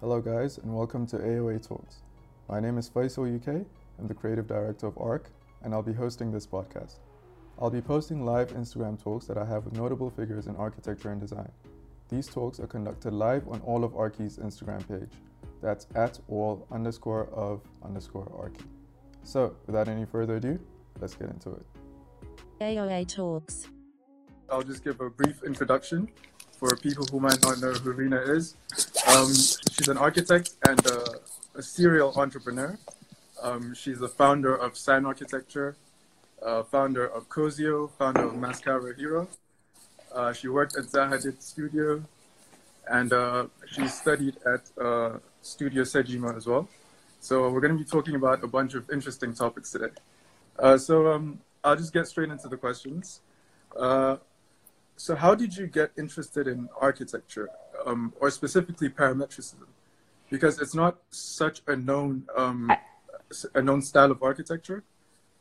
Hello, guys, and welcome to AOA Talks. My name is Faisal UK. I'm the creative director of ARC, and I'll be hosting this podcast. I'll be posting live Instagram talks that I have with notable figures in architecture and design. These talks are conducted live on all of Archie's Instagram page. That's at all underscore of underscore Archie. So, without any further ado, let's get into it. AOA Talks. I'll just give a brief introduction for people who might not know who Rina is. Um, she's an architect and uh, a serial entrepreneur. Um, she's the founder of Sign Architecture, uh, founder of Cozio, founder of Mascara Hero. Uh, she worked at Zaha Hadid Studio, and uh, she studied at uh, Studio Sejima as well. So we're going to be talking about a bunch of interesting topics today. Uh, so um, I'll just get straight into the questions. So how did you get interested in architecture, um, or specifically parametricism? Because it's not such a known um, a known style of architecture.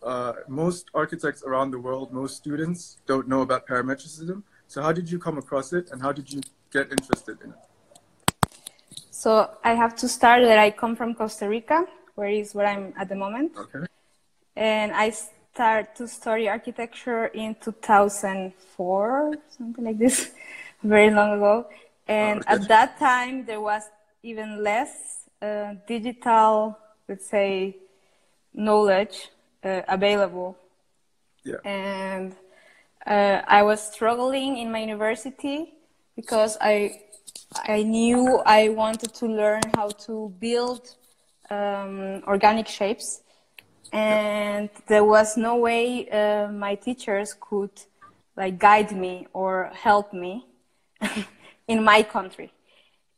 Uh, most architects around the world, most students don't know about parametricism. So how did you come across it, and how did you get interested in it? So I have to start that I come from Costa Rica, where is where I'm at the moment. Okay. And I started to study architecture in 2004, something like this, very long ago. And Okay. at that time, there was even less uh, digital, let's say, knowledge uh, available. Yeah. And uh, I was struggling in my university because I I knew I wanted to learn how to build um, organic shapes, and there was no way uh, my teachers could like guide me or help me in my country.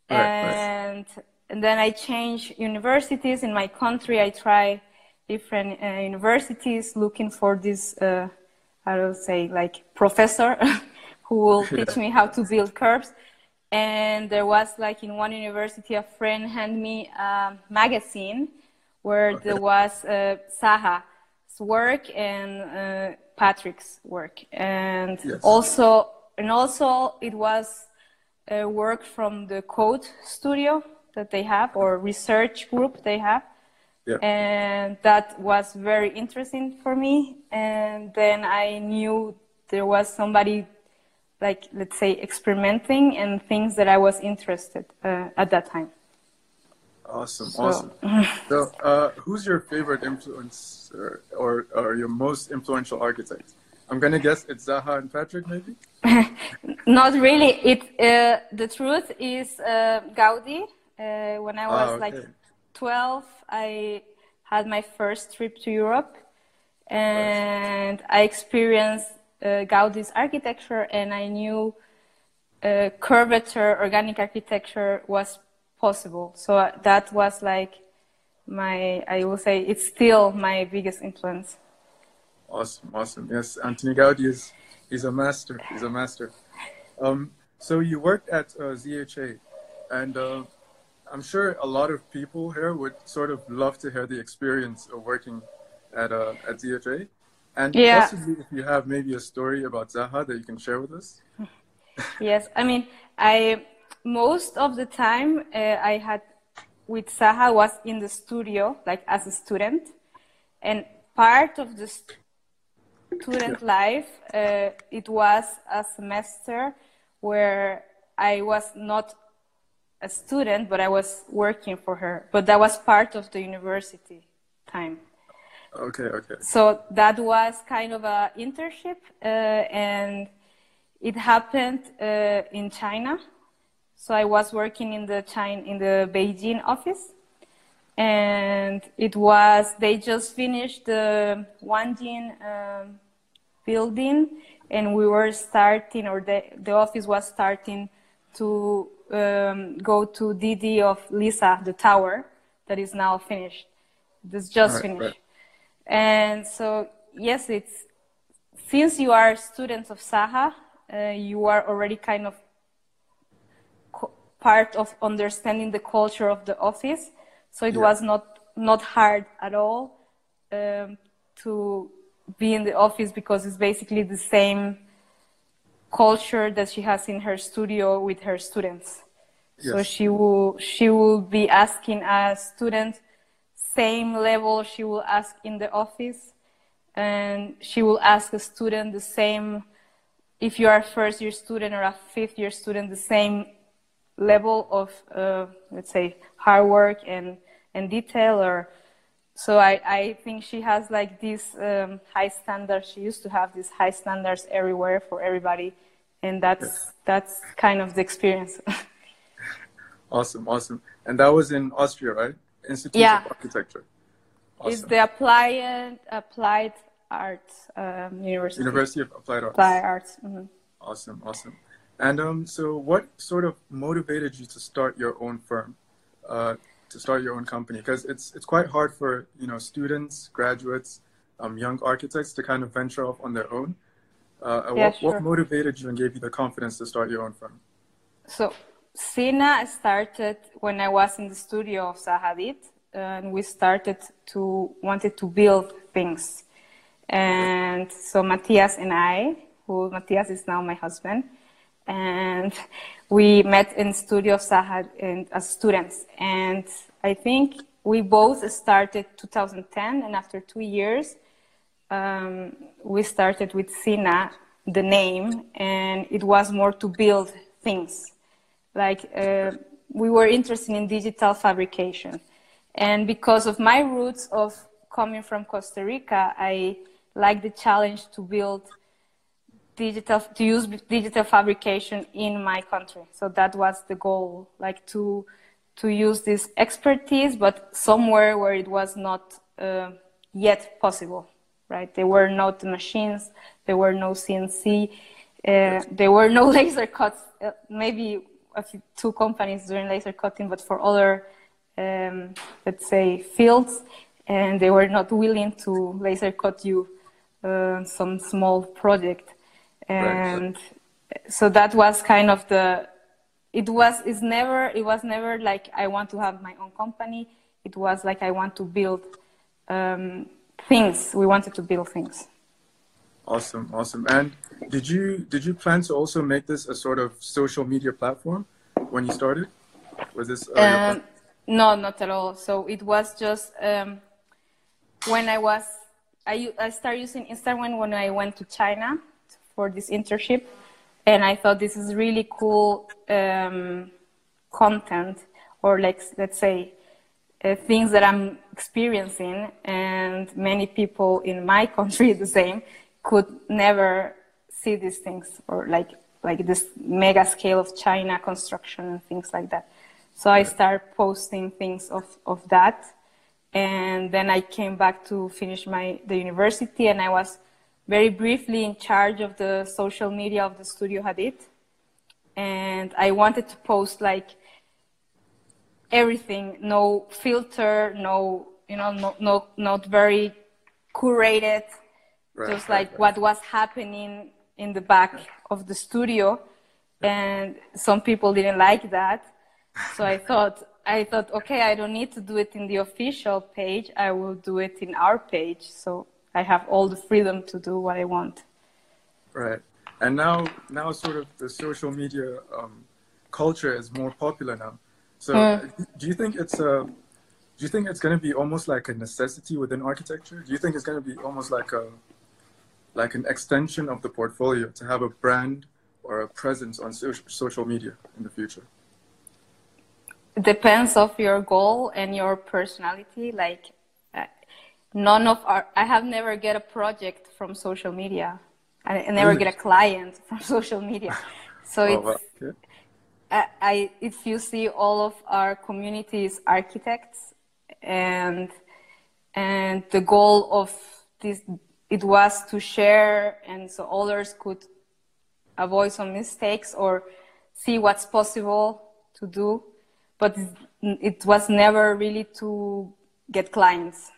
Right, right. and and then I changed universities in my country. I try different uh, universities looking for this. Uh, I will say like professor who will teach me how to build curves. And there was like in one university, a friend hand me a magazine where there was uh, Zaha's work and uh, Patrik's work, and Yes. also and also it was uh, work from the code studio that they have or research group they have. Yeah. and that was very interesting for me. And then i knew there was somebody like let's say experimenting and things that i was interested uh, at that time Awesome. So- Awesome. So, uh, who's your favorite influence or, or, or your most influential architect? I'm gonna guess it's Zaha and Patrik, maybe. not really it uh, the truth is uh, gaudi uh, when i was Ah, like 12 i had my first trip to europe and i experienced uh, gaudi's architecture and i knew uh, curvature organic architecture was possible so that was like my i will say it's still my biggest influence Awesome, awesome. Yes, Anthony Gaudi is he's a master. He's a master. Um, so you worked at uh, ZHA, and uh, I'm sure a lot of people here would sort of love to hear the experience of working at uh, at ZHA, and Yeah. possibly if you have maybe a story about Zaha that you can share with us. Yes, I mean, I most of the time uh, I had with Zaha was in the studio, like as a student, and part of the student life, uh, it was a semester where I was not a student, but I was working for her. But that was part of the university time. Okay, okay. So that was kind of a internship, uh, and it happened uh, in China. So I was working in the China in the Beijing office, and it was they just finished the Wangjing um, building, and we were starting, or the the office was starting to um, go to DD of Leeza, the tower that is now finished. It's just Right, finished. right. And so, yes, it's since you are students of Zaha, uh, you are already kind of part of understanding the culture of the office. So it Yeah. was not not hard at all um, to be in the office because it's basically the same culture that she has in her studio with her students. So she will she will be asking a student same level she will ask in the office, and she will ask a student the same. If you are a first year student or a fifth year student, the same level of uh, let's say hard work and and detail or so I, I think she has like these um, high standards she used to have these high standards everywhere for everybody and that's that's kind of the experience Awesome, awesome. And that was in Austria, right? Institute Yeah. of Architecture. it's Awesome. the applied applied arts um, university University of Applied Arts. applied arts mhm. Awesome, awesome. And um, so what sort of motivated you to start your own firm, uh, to start your own company? Because it's it's quite hard for you know students, graduates, um, young architects to kind of venture off on their own. Uh, Yeah, what, sure. what motivated you and gave you the confidence to start your own firm? So Sina started when I was in the studio of Zaha Hadid, and we started to wanted to build things. And so Matthias and I, who Matthias is now my husband, and we met in studio Sahad and as students. And I think we both started 2010, and after two years, um, we started with Sina, the name, and it was more to build things. Like uh, we were interested in digital fabrication, and because of my roots of coming from Costa Rica, I like the challenge to build digital to use digital fabrication in my country. So that was the goal, like to to use this expertise, but somewhere where it was not uh, yet possible. Right? There were not machines, there were no CNC, uh, there were no laser cuts. Uh, maybe a few, two companies doing laser cutting, but for other, um, let's say, fields, and they were not willing to laser cut you uh, some small project and so that was kind of the it was it's never it was never like i want to have my own company it was like i want to build um, things we wanted to build things Awesome, awesome. And did you did you plan to also make this a sort of social media platform when you started? Was this? uh, um, no not at all so it was just um, when i was I, I started using instagram when i went to china for this internship and i thought this is really cool um, content or like let's say uh, things that i'm experiencing and many people in my country the same could never see these things or like like this mega scale of china construction and things like that. So i started posting things of, of that and then i came back to finish my the university and i was very briefly in charge of the social media of the studio Hadid. And i wanted to post like everything. No filter no you know no, no not very curated. Right, just right, like right. what was happening in the back of the studio. And some people didn't like that. So i thought i thought okay i don't need to do it in the official page. I will do it in our page. So i have all the freedom to do what i want Right. And now, now sort of the social media um, culture is more popular now. So, Mm. do you think it's a, do you think it's going to be almost like a necessity within architecture? Do you think it's going to be almost like a, like an extension of the portfolio to have a brand or a presence on so- social media in the future? it depends of your goal and your personality like none of our i have never get a project from social media i, I never Really? get a client from social media so Oh, it's. Okay. I, I if you see all of our communities architects and and the goal of this it was to share and so others could avoid some mistakes or see what's possible to do but it was never really to get clients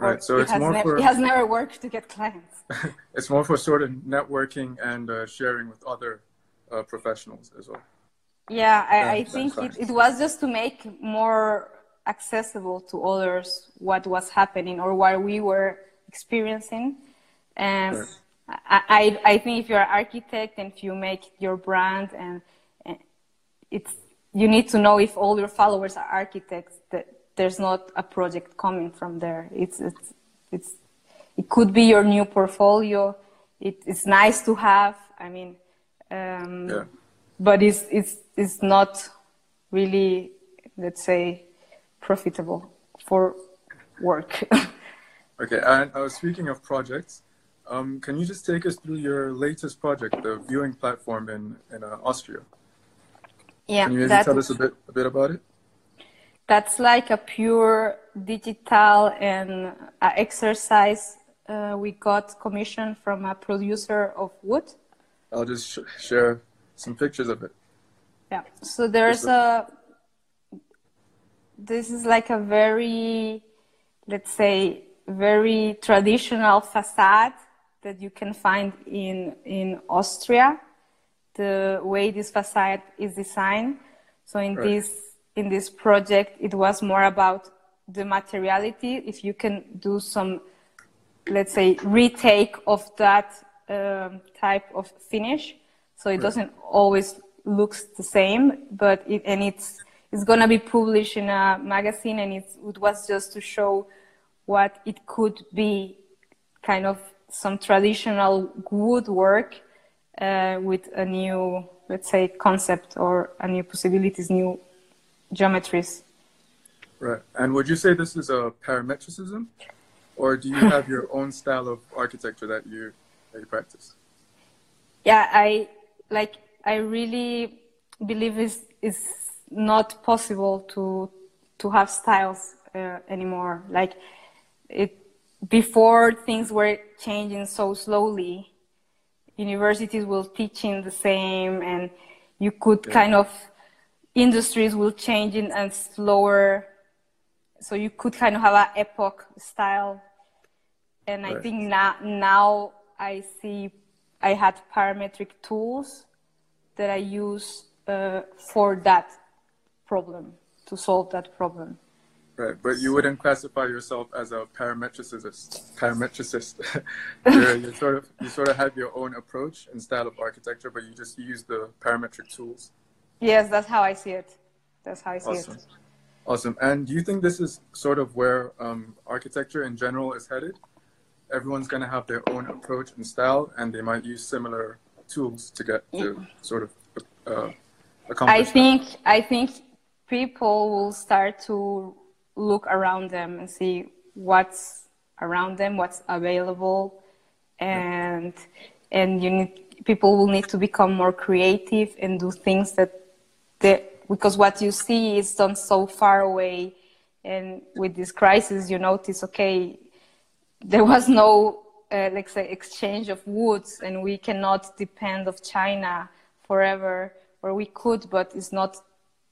Right. So it it's has more for it has never worked to get clients it's more for sort of networking and uh, sharing with other uh, professionals as well. Yeah, I, Yeah, I think it, it was just to make more accessible to others what was happening or what we were experiencing. And Sure. I, I, I think if you're an architect and if you make your brand and, and it's you need to know if all your followers are architects that there's not a project coming from there. It's it's it's it could be your new portfolio. It, it's nice to have. I mean, um, Yeah. but it's it's it's not really let's say profitable for work. Okay, and uh, speaking of projects, um, can you just take us through your latest project, the viewing platform in in uh, Austria? yeah, Can you maybe that- tell us a bit a bit about it? That's like a pure digital and uh, exercise uh, we got commission from a producer of wood. I'll just sh- share some pictures of it. Yeah. So there's a. This is like a very, let's say, very traditional facade that you can find in in Austria. The way this facade is designed. So in Right. this in this project, it was more about the materiality. If you can do some, let's say, retake of that um, type of finish, so it doesn't always looks the same, but it and it's it's gonna be published in a magazine, and it's, it was just to show what it could be, kind of some traditional woodwork uh, with a new, let's say, concept or a new possibilities, new geometries. Right. And would you say this is a parametricism, or do you have your own style of architecture that you that you practice? yeah i like i really believe it's, it's not possible to to have styles uh, anymore like it before things were changing so slowly universities were teaching the same and you could Yeah. kind of industries will change in a slower so you could kind of have an epoch style and I think now now I see I had parametric tools that I use uh, for that problem to solve that problem. Right. But you wouldn't classify yourself as a parametricist. Parametricist. you're, you're sort of you sort of have your own approach and style of architecture, but you just use the parametric tools. Yes, that's how I see it. That's how I see Awesome. it. Awesome. And do you think this is sort of where um, architecture in general is headed? Everyone's going to have their own approach and style, and they might use similar tools to get to sort of uh, accomplish. I that. think I think people will start to look around them and see what's around them, what's available, and and you need people will need to become more creative and do things that they because what you see is done so far away, and with this crisis you notice okay there was no uh, let's say exchange of woods and we cannot depend of china forever or we could but it's not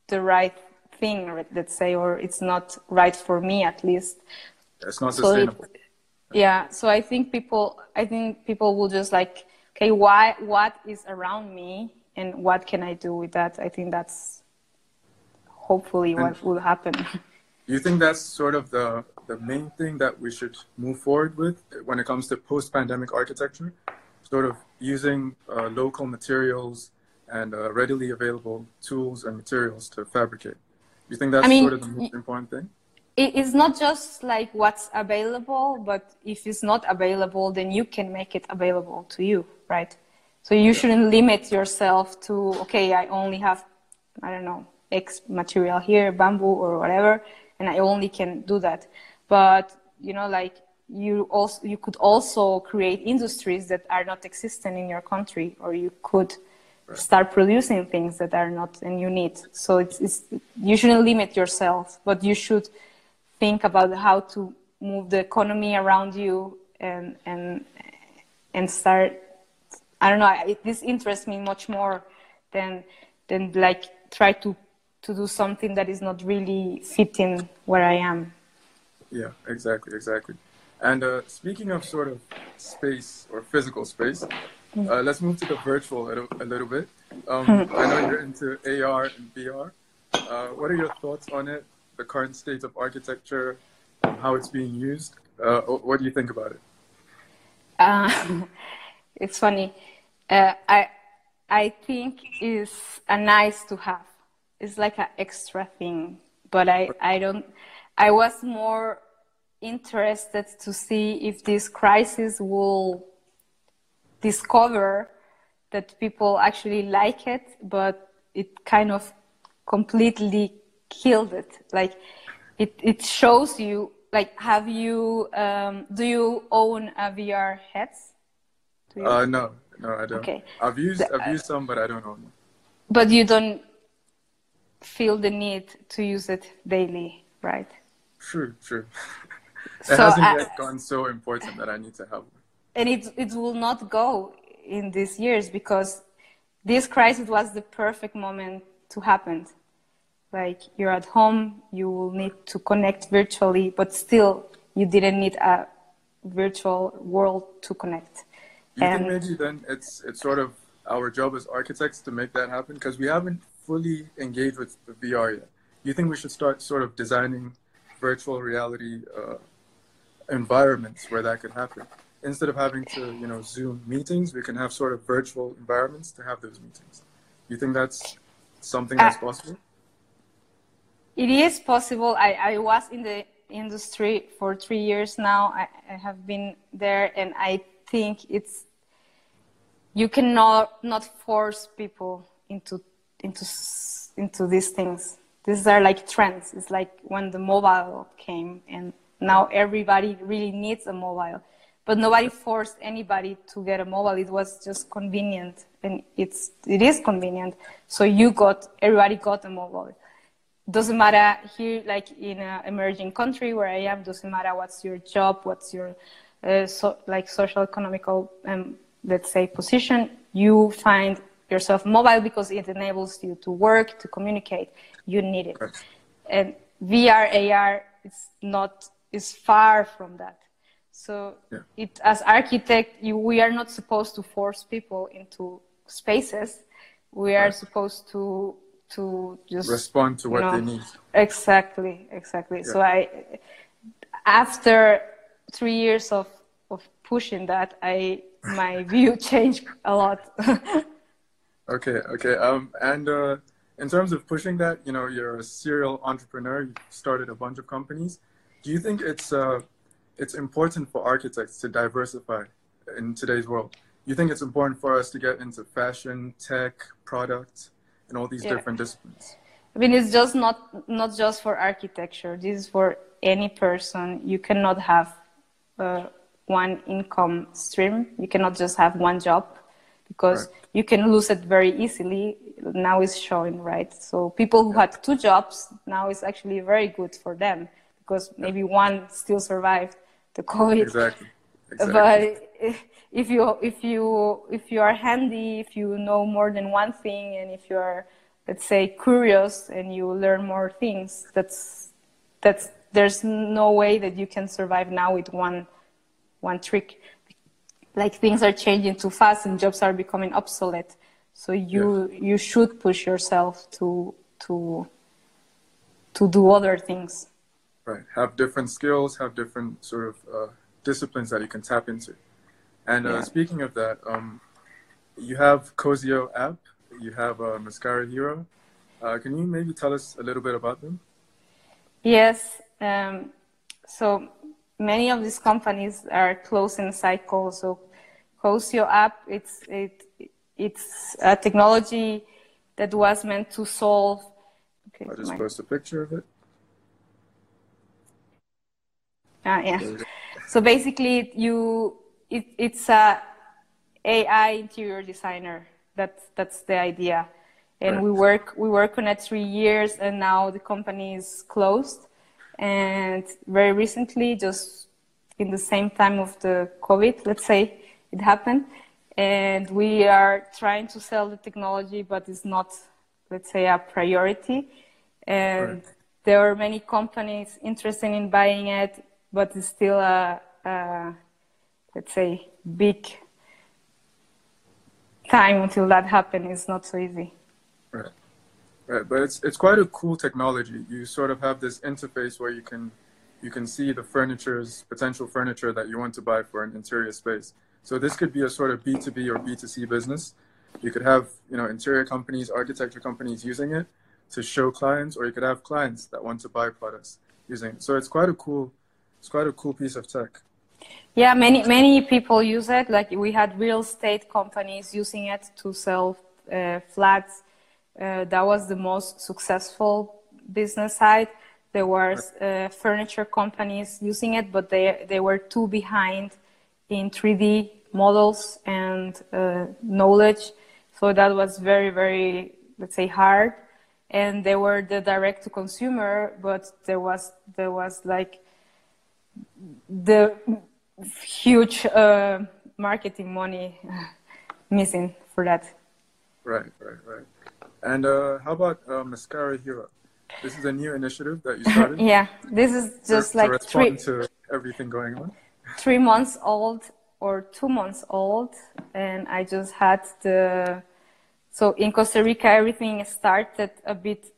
the right thing let's say or it's not right for me at least It's not so it- sustainable. yeah so i think people i think people will just like okay why what is around me and what can i do with that i think that's hopefully what will happen Do you think that's sort of the, the main thing that we should move forward with when it comes to post pandemic architecture? Sort of using uh, local materials and uh, readily available tools and materials to fabricate. Do you think that's I mean, sort of the most important thing? it's not just like what's available, but if it's not available, then you can make it available to you, right? So you shouldn't limit yourself to, okay, I only have, I don't know, X material here, bamboo or whatever, and I only can do that. But, you know, like you also, you could also create industries that are not existent in your country, or you could start producing things that are not and you need. So it's, it's you shouldn't limit yourself, but you should think about how to move the economy around you and and and start. I don't know. It, this interests me much more than than like try to to do something that is not really fitting where I am. Yeah, exactly, exactly. And uh, speaking of sort of space or physical space, uh, let's move to the virtual a little, a little bit. Um, I know you're into AR and VR. Uh, what are your thoughts on it, the current state of architecture, how it's being used? Uh, what do you think about it? It's funny. Uh, I I think is a nice to have. it's like an extra thing. But I I don't. I was more interested to see if this crisis will discover that people actually like it, but it kind of completely killed it. Like it, it shows you, like, have you, um, do you own a VR heads? Uh, no, no, I don't. Okay. I've used, the, I've used some, but I don't own. But you don't feel the need to use it daily, right? True, true. it so hasn't I, yet gone so important that I need to have one. And it, it will not go in these years because this crisis was the perfect moment to happen. Like you're at home, you will need to connect virtually, but still you didn't need a virtual world to connect. You and think maybe then it's it's sort of our job as architects to make that happen because we haven't fully engaged with the VR yet. Do You think we should start sort of designing virtual reality uh, environments where that could happen? instead of having to, you know, Zoom meetings, we can have sort of virtual environments to have those meetings. Do you think that's something that's uh, possible? It is possible. I, I was in the industry for three years now. I, I have been there, and I think it's you cannot not force people into into into these things. These are like trends. It's like when the mobile came, and now everybody really needs a mobile but nobody forced anybody to get a mobile. It was just convenient, and it's it is convenient. So you got everybody got a mobile. Doesn't matter here, like in an emerging country where I am. Doesn't matter what's your job, what's your uh, so, like social economical, um, let's say, position. You find yourself mobile because it enables you to work, to communicate. You need it, and VR, AR, it's not is far from that so yeah. it, as architect, you, we are not supposed to force people into spaces. We are right. supposed to to just respond to what know, they need. Exactly, exactly. Yeah. So I, after three years of of pushing that, I my view changed a lot. okay, okay. Um, and uh, in terms of pushing that, you know, you're a serial entrepreneur. You started a bunch of companies. Do you think it's uh, it's important for architects to diversify in today's world. You think it's important for us to get into fashion, tech, product, and all these yeah. different disciplines? I mean, it's just not not just for architecture. This is for any person. You cannot have uh, one income stream. You cannot just have one job because right. you can lose it very easily. Now it's showing, right? So people who had two jobs now is actually very good for them because maybe one still survived the COVID. Exactly. exactly. But if you if you if you are handy, if you know more than one thing, and if you are let's say curious and you learn more things, that's that's there's no way that you can survive now with one one trick. Like things are changing too fast and jobs are becoming obsolete. So you you should push yourself to to to do other things. Right. Have different skills, have different sort of uh, disciplines that you can tap into. And uh, yeah. speaking of that, um, you have Cozio app, you have uh, Mascara Hero. Uh, can you maybe tell us a little bit about them? Yes. Um, so many of these companies are closing cycles. So Cozio app, it's it it's a technology that was meant to solve. Okay, I just my... post a picture of it. Uh, yeah. So basically, you it, it's a AI interior designer. That's that's the idea, and right. we work we work on it three years, and now the company is closed. And very recently, just in the same time of the COVID, let's say it happened, and we are trying to sell the technology, but it's not, let's say, a priority. And right. there are many companies interested in buying it but it's still a, a let's say big time until that happens. It's not so easy. Right, right. But it's it's quite a cool technology. You sort of have this interface where you can you can see the furniture's potential furniture that you want to buy for an interior space. So this could be a sort of B2B or B2C business. You could have, you know, interior companies, architecture companies using it, to show clients, or you could have clients that want to buy products using it. So it's quite a cool, it's quite a cool piece of tech. Yeah, many many people use it. Like we had real estate companies using it to sell uh, flats. Uh, that was the most successful business side. There were uh, furniture companies using it, but they they were too behind in 3D models and uh, knowledge. So that was very very let's say hard. And they were the direct to consumer, but there was there was like the huge uh, marketing money missing for that. Right, right, right. And uh, how about uh, Mascara Hero? This is a new initiative that you started. yeah, this is just to, like to three to everything going on. three months old or two months old, and I just had the. So in Costa Rica, everything started a bit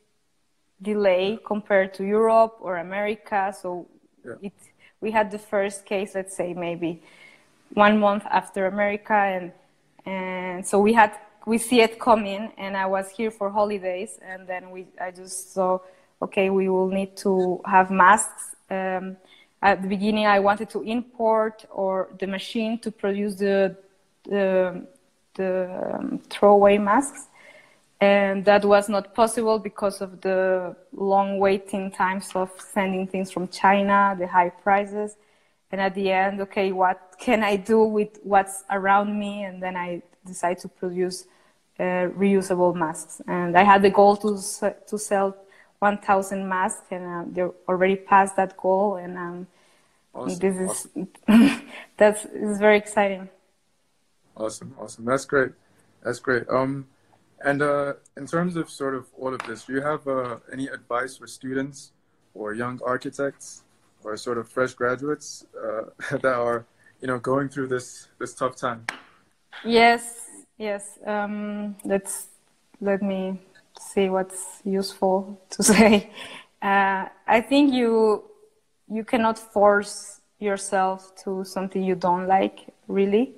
delay compared to Europe or America. So Yeah. it we had the first case, let's say maybe one month after America, and and so we had we see it coming, and I was here for holidays, and then we I just saw okay we will need to have masks. Um, at the beginning, I wanted to import or the machine to produce the the, the um, throwaway masks, and that was not possible because of the long waiting times of sending things from China, the high prices, and at the end, okay, what can I do with what's around me? And then I decided to produce uh, reusable masks, and I had the goal to to sell 1,000 masks, and um, they already passed that goal, and um, Awesome, this is awesome, that's is very exciting. awesome, awesome. That's great. That's great. Um, and uh, in terms of sort of all of this, do you have uh, any advice for students or young architects or sort of fresh graduates uh, that are, you know, going through this this tough time? Yes, yes. Um, let's let me see what's useful to say. Uh, I think you you cannot force yourself to something you don't like. Really,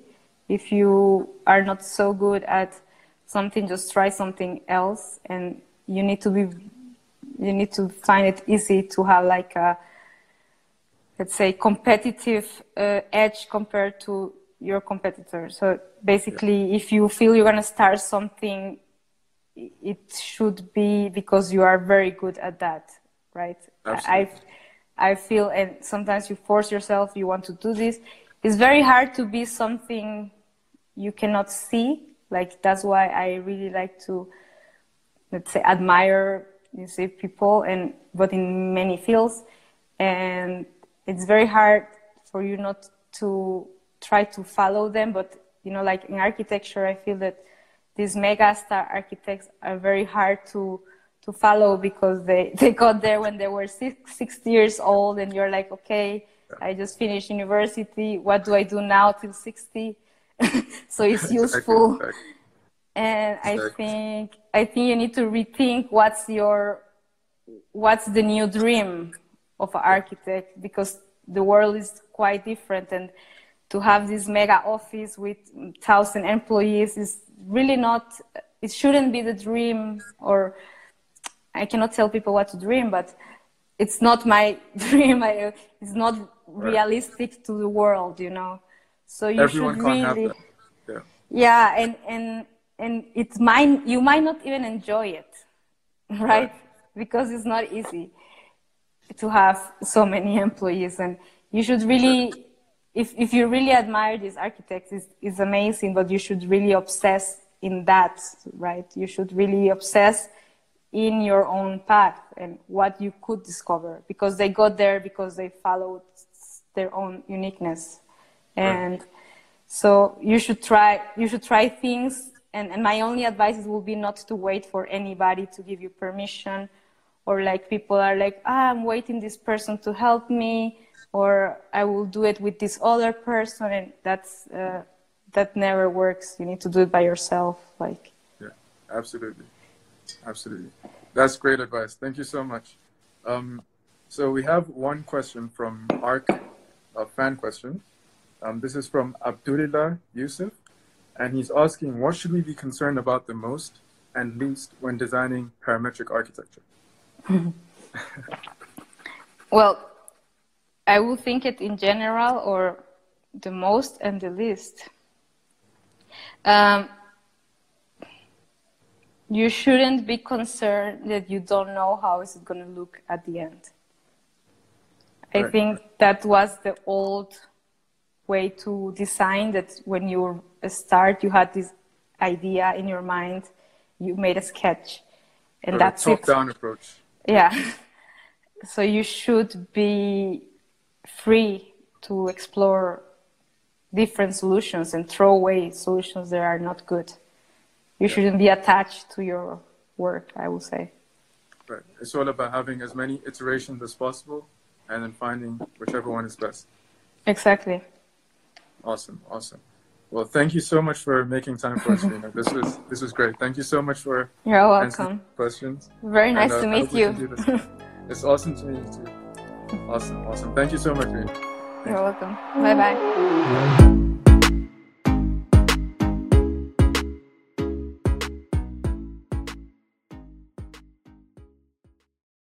if you are not so good at something, just try something else, and you need to be you need to find it easy to have like a let's say competitive uh, edge compared to your competitor. So basically if you feel you're going to start something it should be because you are very good at that right? I, I feel and sometimes you force yourself you want to do this. It's very hard to be something you cannot see. Like that's why i really like to let's say admire you see people and but in many fields. And it's very hard for you not to try to follow them but you know like in architecture i feel that these mega star architects are very hard to to follow because they they got there when they were six, 60 years old and you're like okay i just finished university. What do i do now till 60 so it's useful. Exactly, exactly. and I think I think you need to rethink what's your what's the new dream of an architect because the world is quite different and to have this mega office with thousand employees is really not it shouldn't be the dream or I cannot tell people what to dream but it's not my dream. I, it's not realistic to the world you know? So you Everyone should really. Yeah. yeah and and and it might you might not even enjoy it right? Because it's not easy to have so many employees and you should really if if you really admire these architects it's, it's amazing but you should really obsess in that right? You should really obsess in your own path and what you could discover because they got there because they followed their own uniqueness. And so you should try you should try things. And, and my only advice is will be not to wait for anybody to give you permission or like people are like ah, i'm waiting this person to help me or i will do it with this other person and that's uh, that never works you need to do it by yourself like Yeah, absolutely. Absolutely. That's great advice. Thank you so much. Um, so we have one question from Ark, a fan question. Um, this is from Abdullah Yusuf, and he's asking, what should we be concerned about the most and least when designing parametric architecture? well, I will think it in general or the most and the least. Um, you shouldn't be concerned that you don't know how is it going to look at the end. I right. think that was the old way to design that when you start, you had this idea in your mind, you made a sketch, and or that's top it. down approach. Yeah. so you should be free to explore different solutions and throw away solutions that are not good. You yeah. shouldn't be attached to your work, I would say. Right. It's all about having as many iterations as possible and then finding whichever one is best. Exactly. Awesome, awesome. Well, thank you so much for making time for us, Rina. This was this was great. Thank you so much for You're welcome. questions. Very nice and, uh, to meet you. it's awesome to meet you too. Awesome, awesome. Thank you so much, Rina. You're welcome. Bye bye.